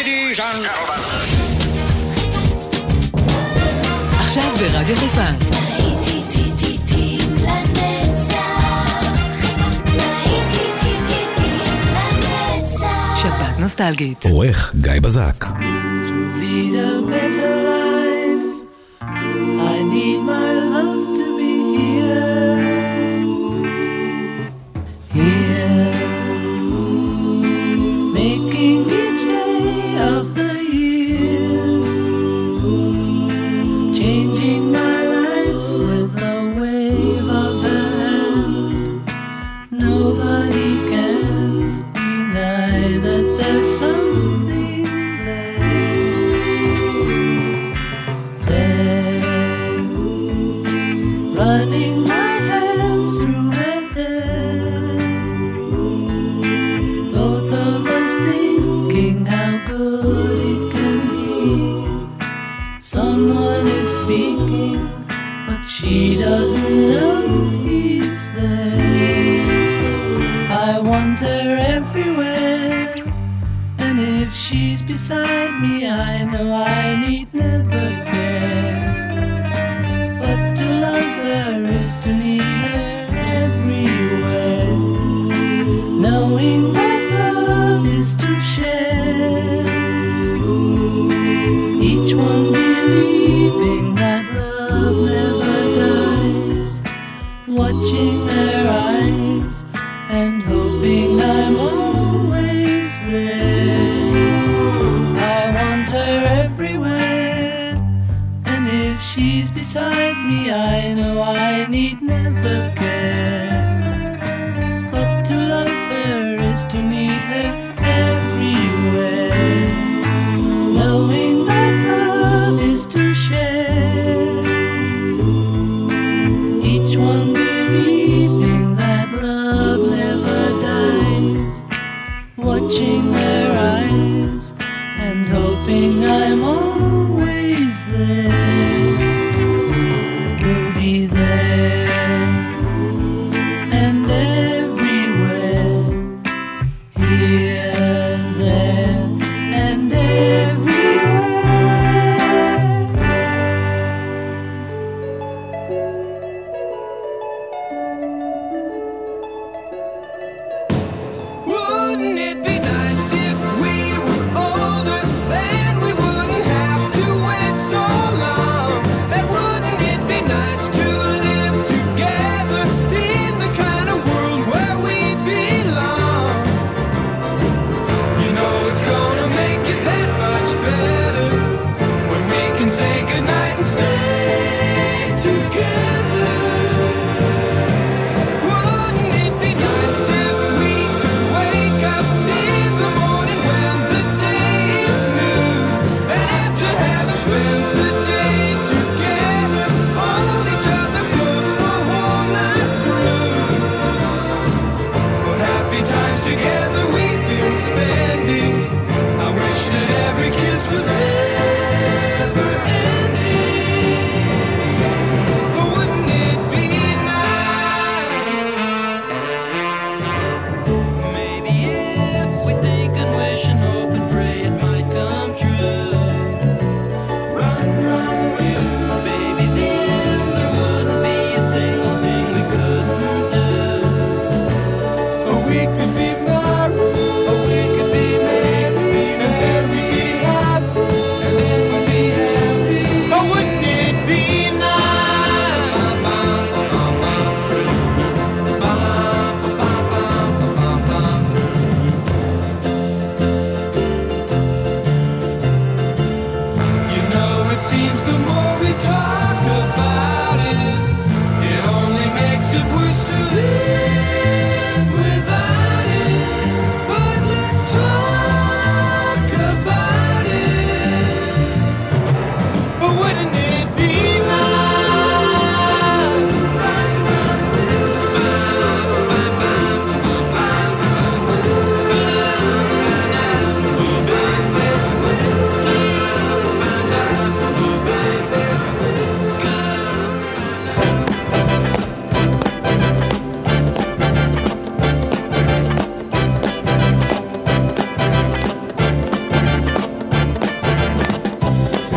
ladies and gentlemen. עכשיו ברדיו חיפה. נוסטלגית. עורך גיא בזק. To lead a better life, I need my love. and hoping I'm alright.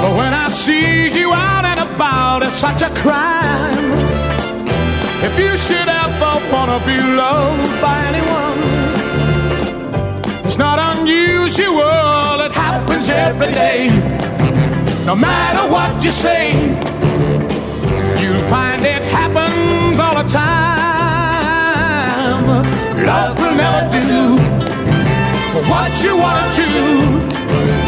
But when I see you out and about, it's such a crime. If you should ever wanna be loved by anyone, it's not unusual, it happens every day. No matter what you say, you'll find it happens all the time. Love will never do what you want to.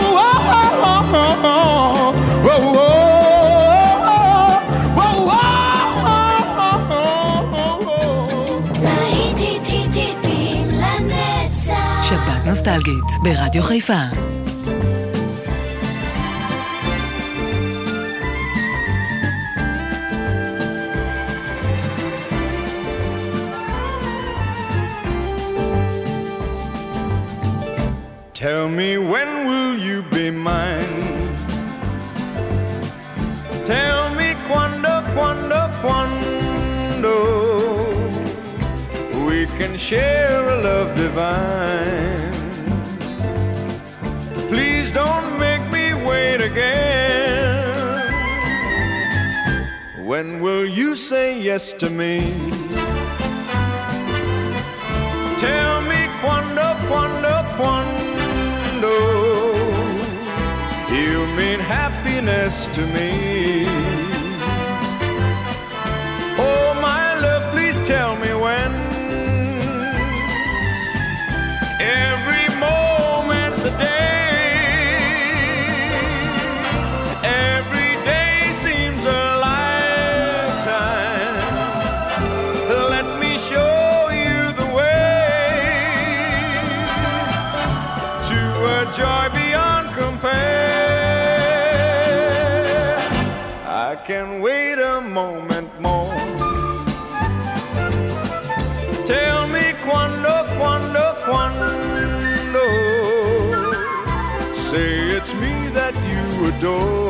נוסטלגית, ברדיו חיפה. Tell me when will you be mine? Tell me quando, quando, quando we can share a love divine. Please don't make me wait again. When will you say yes to me? Tell me quando, quando, quando you mean happiness to me. Moment more. Tell me quando, quando, quando. Say it's me that you adore.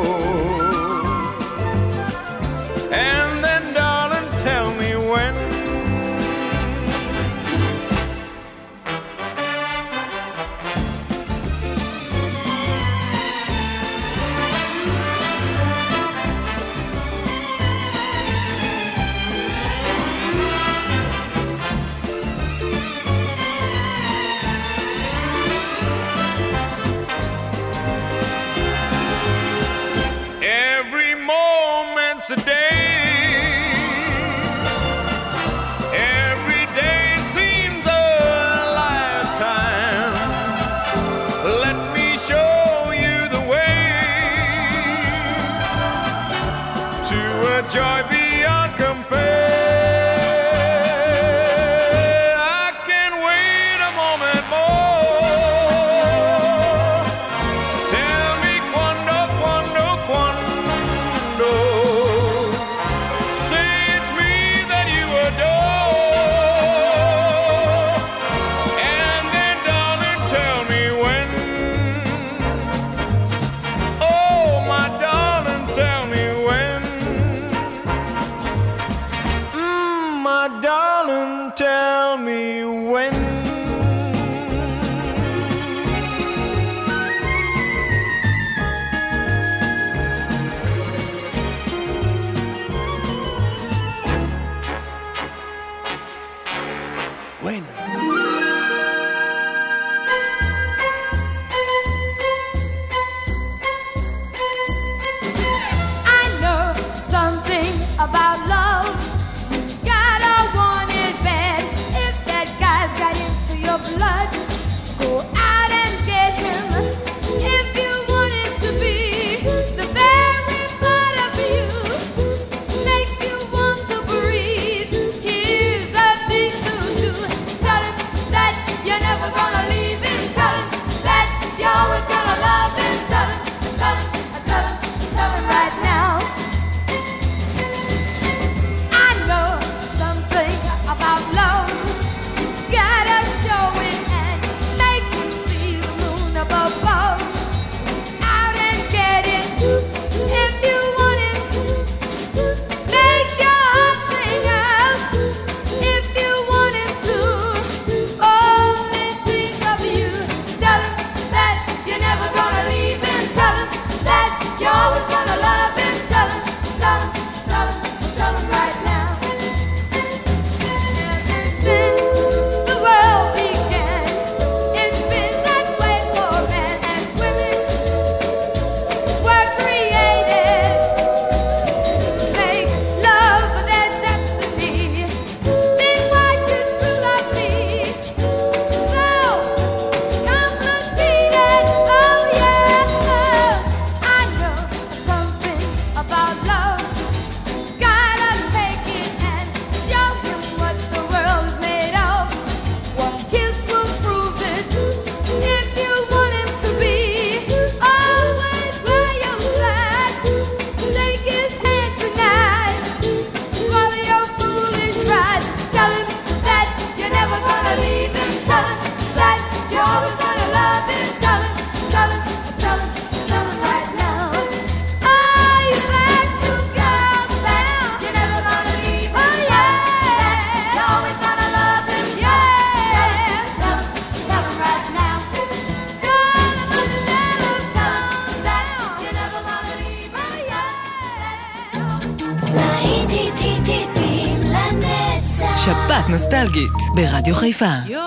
Fa.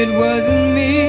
It wasn't me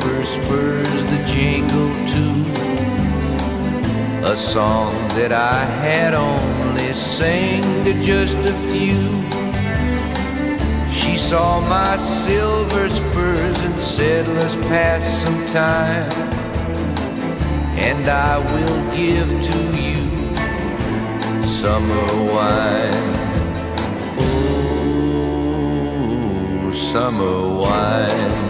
silver spurs that jingle too. A song that I had only sang to just a few. She saw my silver spurs and said, Let's pass some time. And I will give to you summer wine. Oh, summer wine.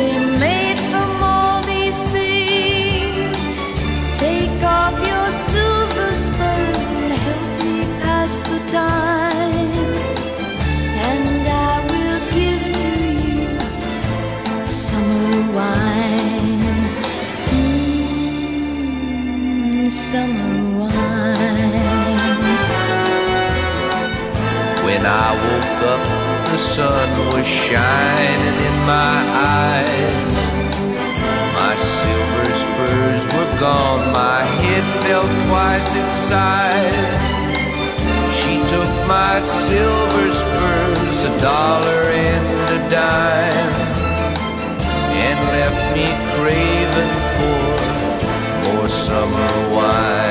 When I woke up, the sun was shining in my eyes. My silver spurs were gone, my head felt twice its size. She took my silver spurs, a dollar and a dime, and left me craving for more summer wine.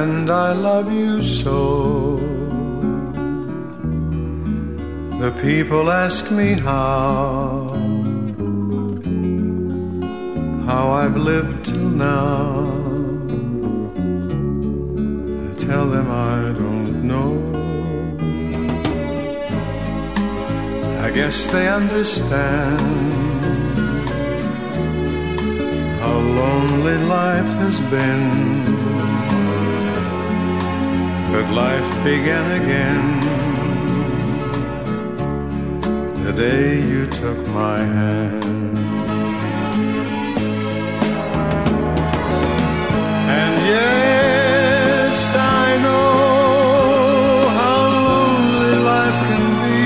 I love you so. The people ask me how, how I've lived till now. I tell them I don't know. I guess they understand how lonely life has been. But life began again the day you took my hand. And yes, I know how lonely life can be.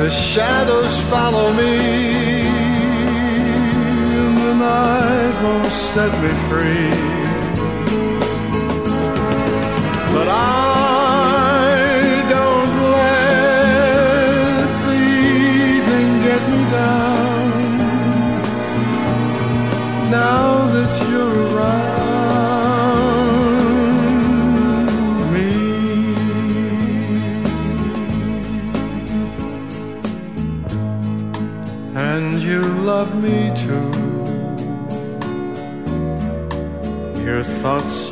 The shadows follow me, and the night won't set me free.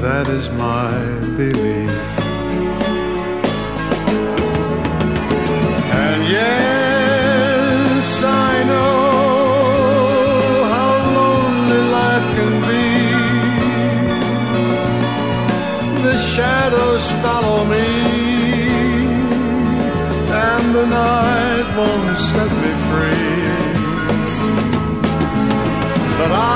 That is my belief. And yes, I know how lonely life can be. The shadows follow me, and the night won't set me free. But I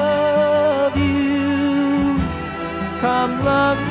Come, love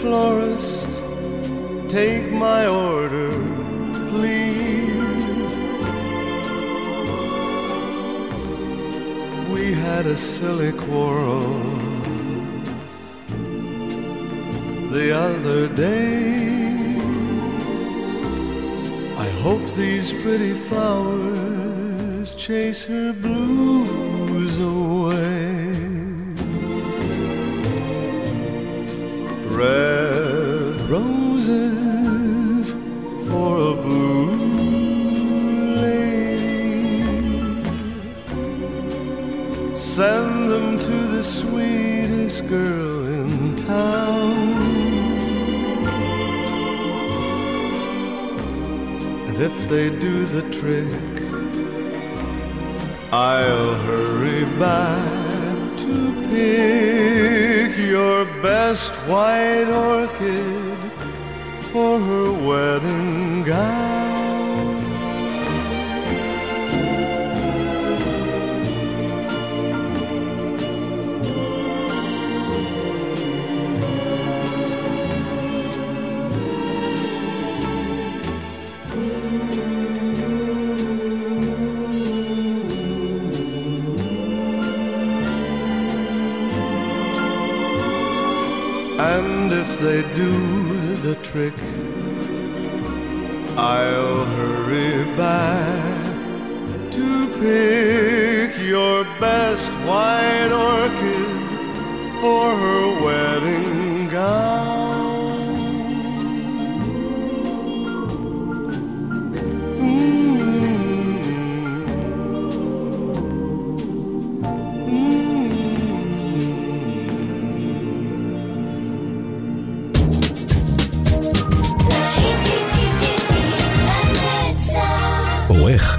Florist, take my order, please. We had a silly quarrel the other day. I hope these pretty flowers chase her blues if they do the trick, I'll hurry back to pick your best white orchid for her wedding gown. Do the trick, I'll hurry back to pick your best white orchid for her wedding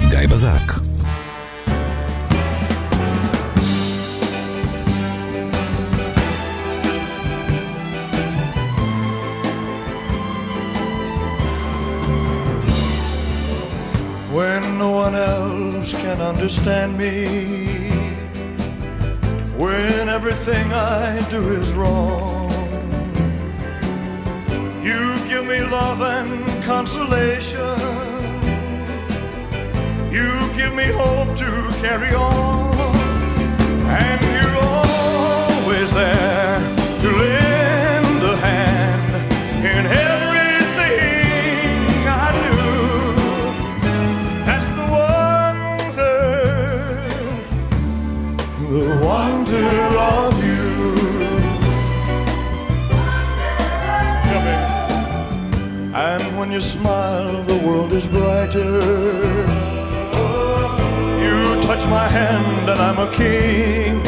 גיא בזק. when no one else can understand me, when everything I do is wrong. You give me love and consolation. you give me hope to carry on. And you're always there to lend a hand in everything I do. That's the wonder, the wonder of you. And when you smile, the world is brighter. Touch my hand, and I'm a king.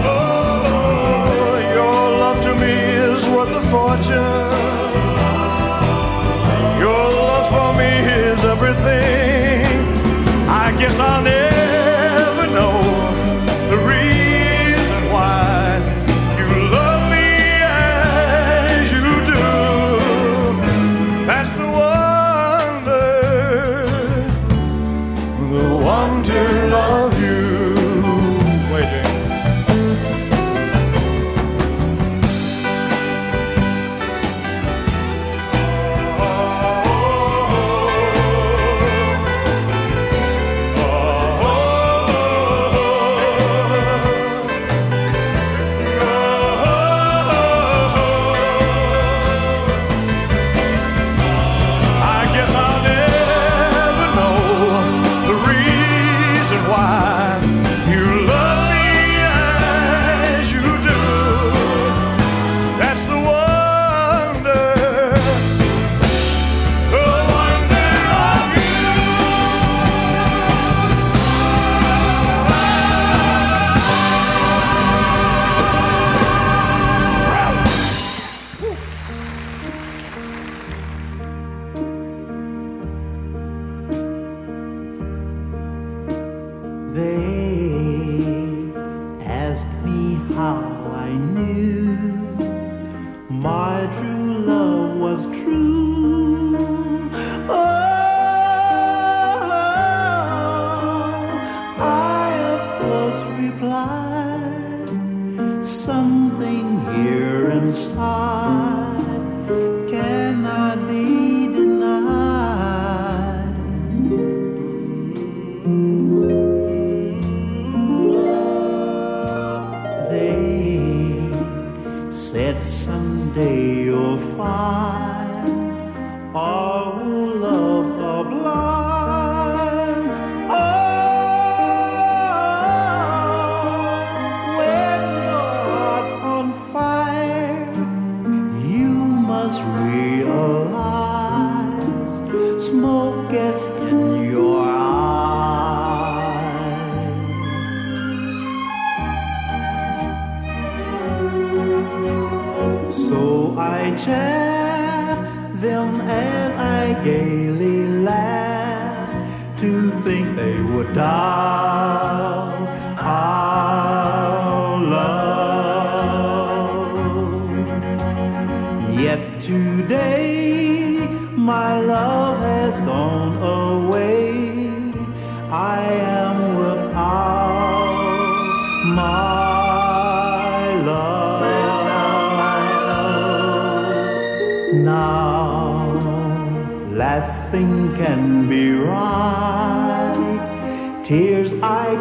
Oh, your love to me is worth a fortune. Your love for me is everything. Realize smoke gets in your eyes. So I chaff them as I gaily laugh to think they would doubt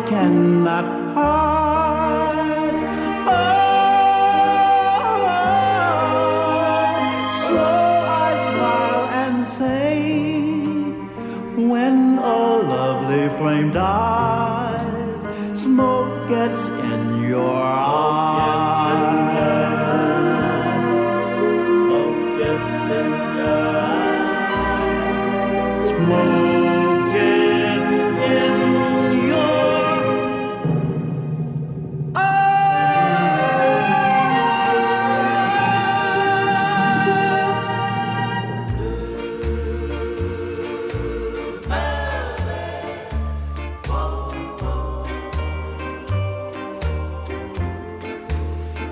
cannot hide. Oh, so I smile and say, when a lovely flame dies, smoke gets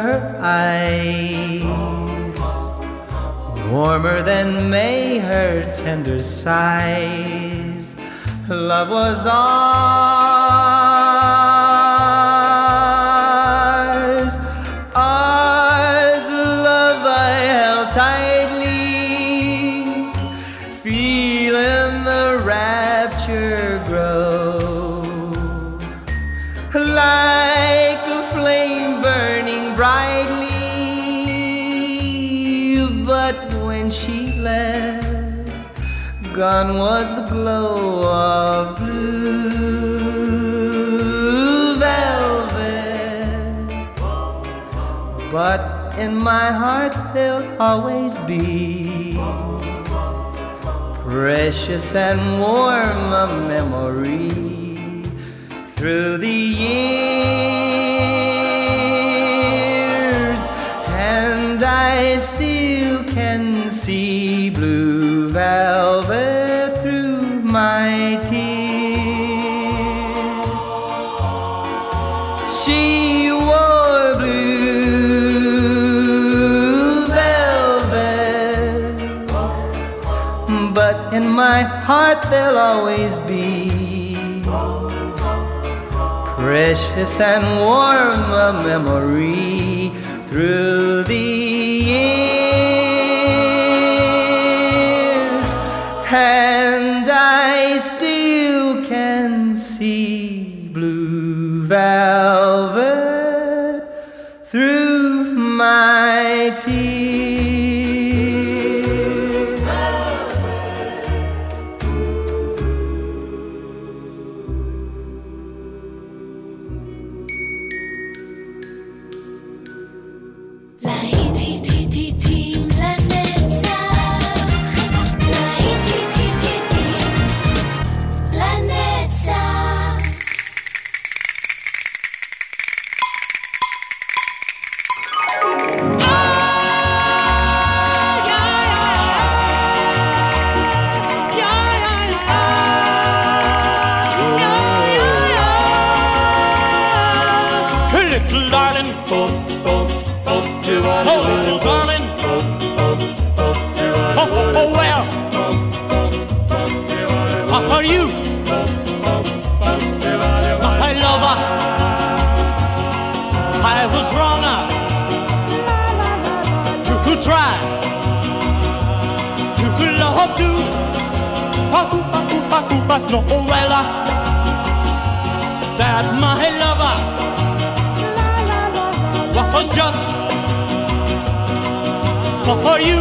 her eyes, warmer than May her tender sighs. Love was ours, gone was the glow of blue velvet. But in my heart, there'll always be precious and warm a memory through the years, and I still can see blue velvet heart there'll always be precious and warm a memory through the years, and love you. But no, well, uh, that my lover was just for you.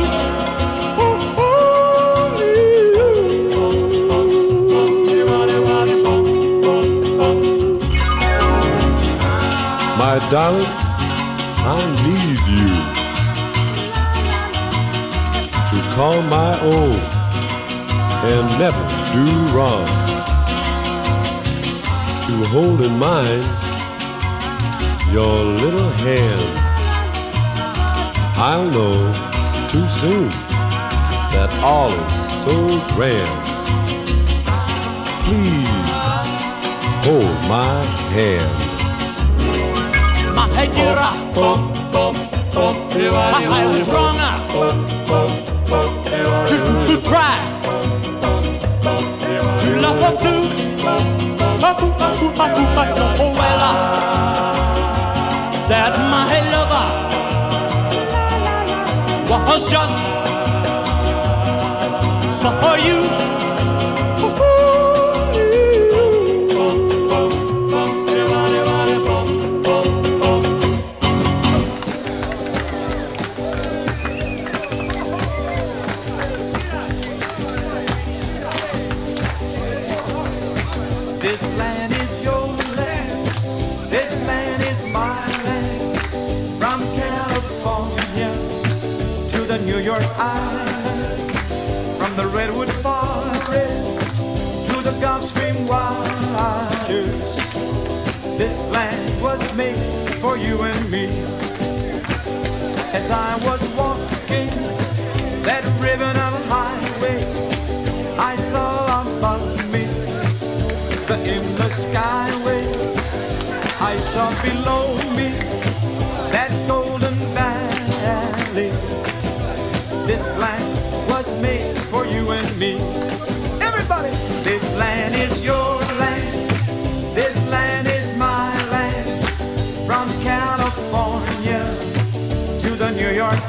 My darling, I need you to call my own and never do wrong. To hold in mind your little hand. I'll know too soon that all is so grand. Please hold my hand. My dear, I was wrong uh, to, to try love you. But no, well, uh, that my lover was just land was made for you and me. As I was walking that ribbon of highway, I saw above me the endless skyway. I saw below me that golden valley. This land was made for you and me. Everybody, this land is your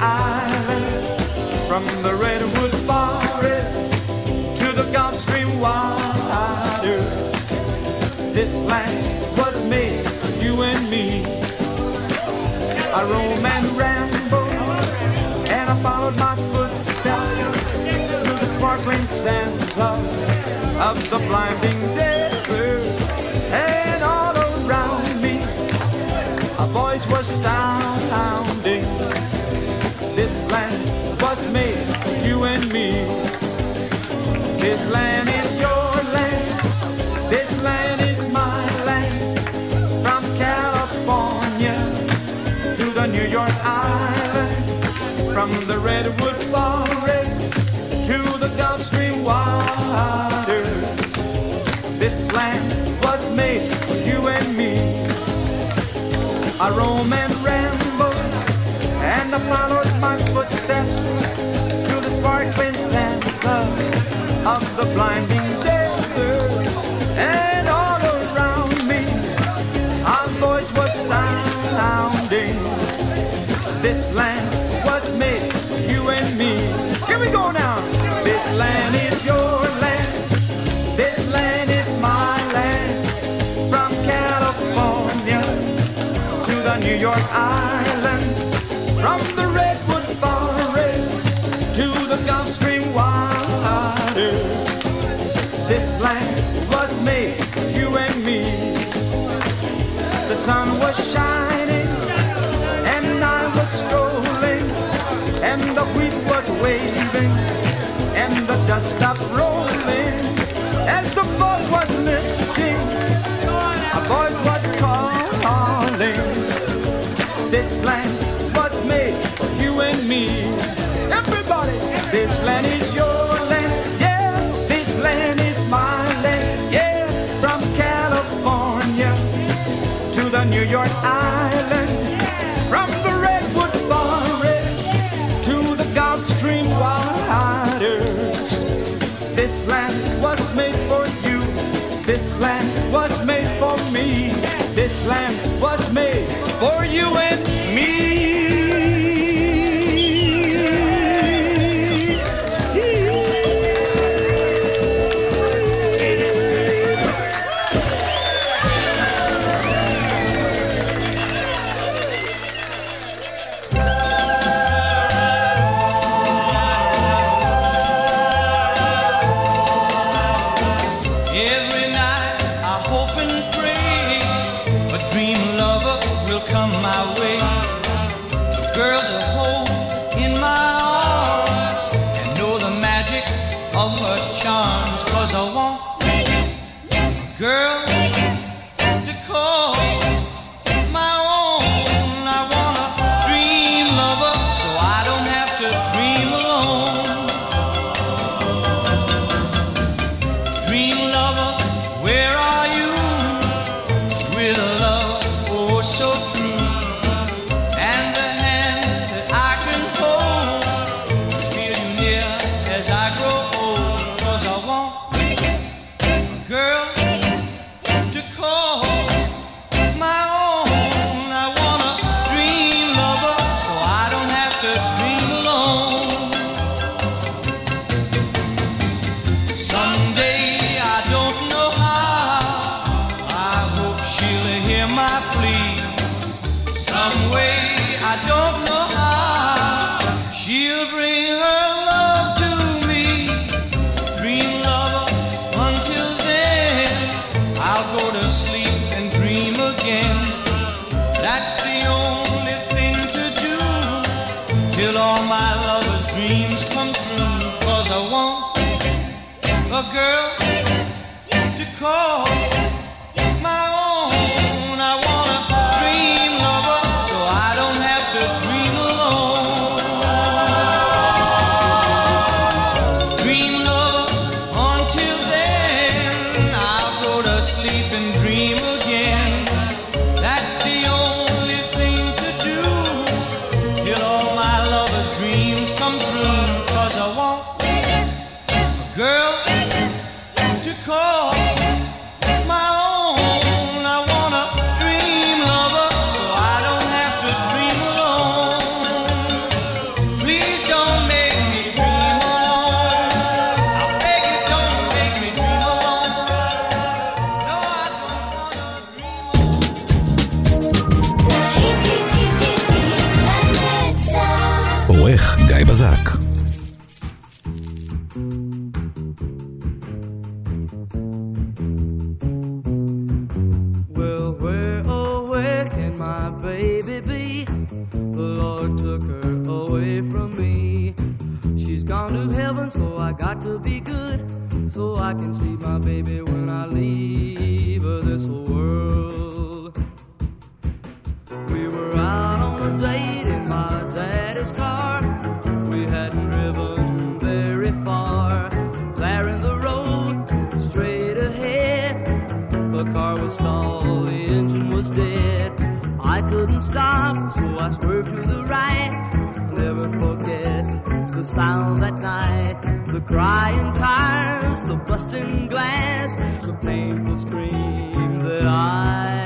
Island. From the Redwood Forest to the Gulf Stream waters. This land was made for you and me. I roam and ramble, and I followed my footsteps through the sparkling sands of, of the blinding desert. And all around me, a voice was sounding. Land is your land. This land is my land. From California to the New York Island. From the Redwood Forest to the Gulf Stream waters. Of the blinding desert. And all around me, our voice was sounding. This land was made you and me. Here we go now. This land is your land. This land shining and I was strolling and the wheat was waving and the dust stopped rolling as the fog was lifting. A voice was calling. This land was made for you and me. Everybody, this land is your York Island, from the redwood forest to the Gulf Stream waters. This land was made for you. This land was made for me. This land was made for you and me. the only thing to do till all my lover's dreams come true. Cause I want a girl to call. the car was stalled, the engine was dead. I couldn't stop, so I swerved to the right. I'll never forget the sound that night, the crying tires, the busting glass, the painful scream that I.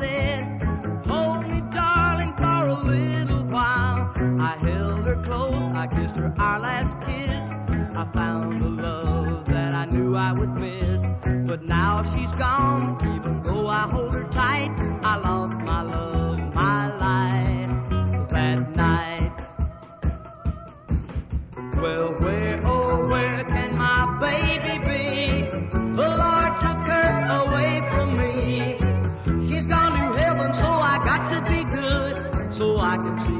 said, Hold me, darling, for a little while. I held her close, I kissed her our last kiss. I found the love that I knew I would miss. But now she's gone, even though I hold her tight, I lost my love. I can see.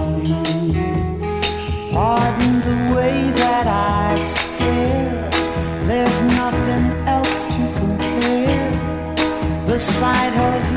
the way that I stare. There's nothing else to compare. The sight of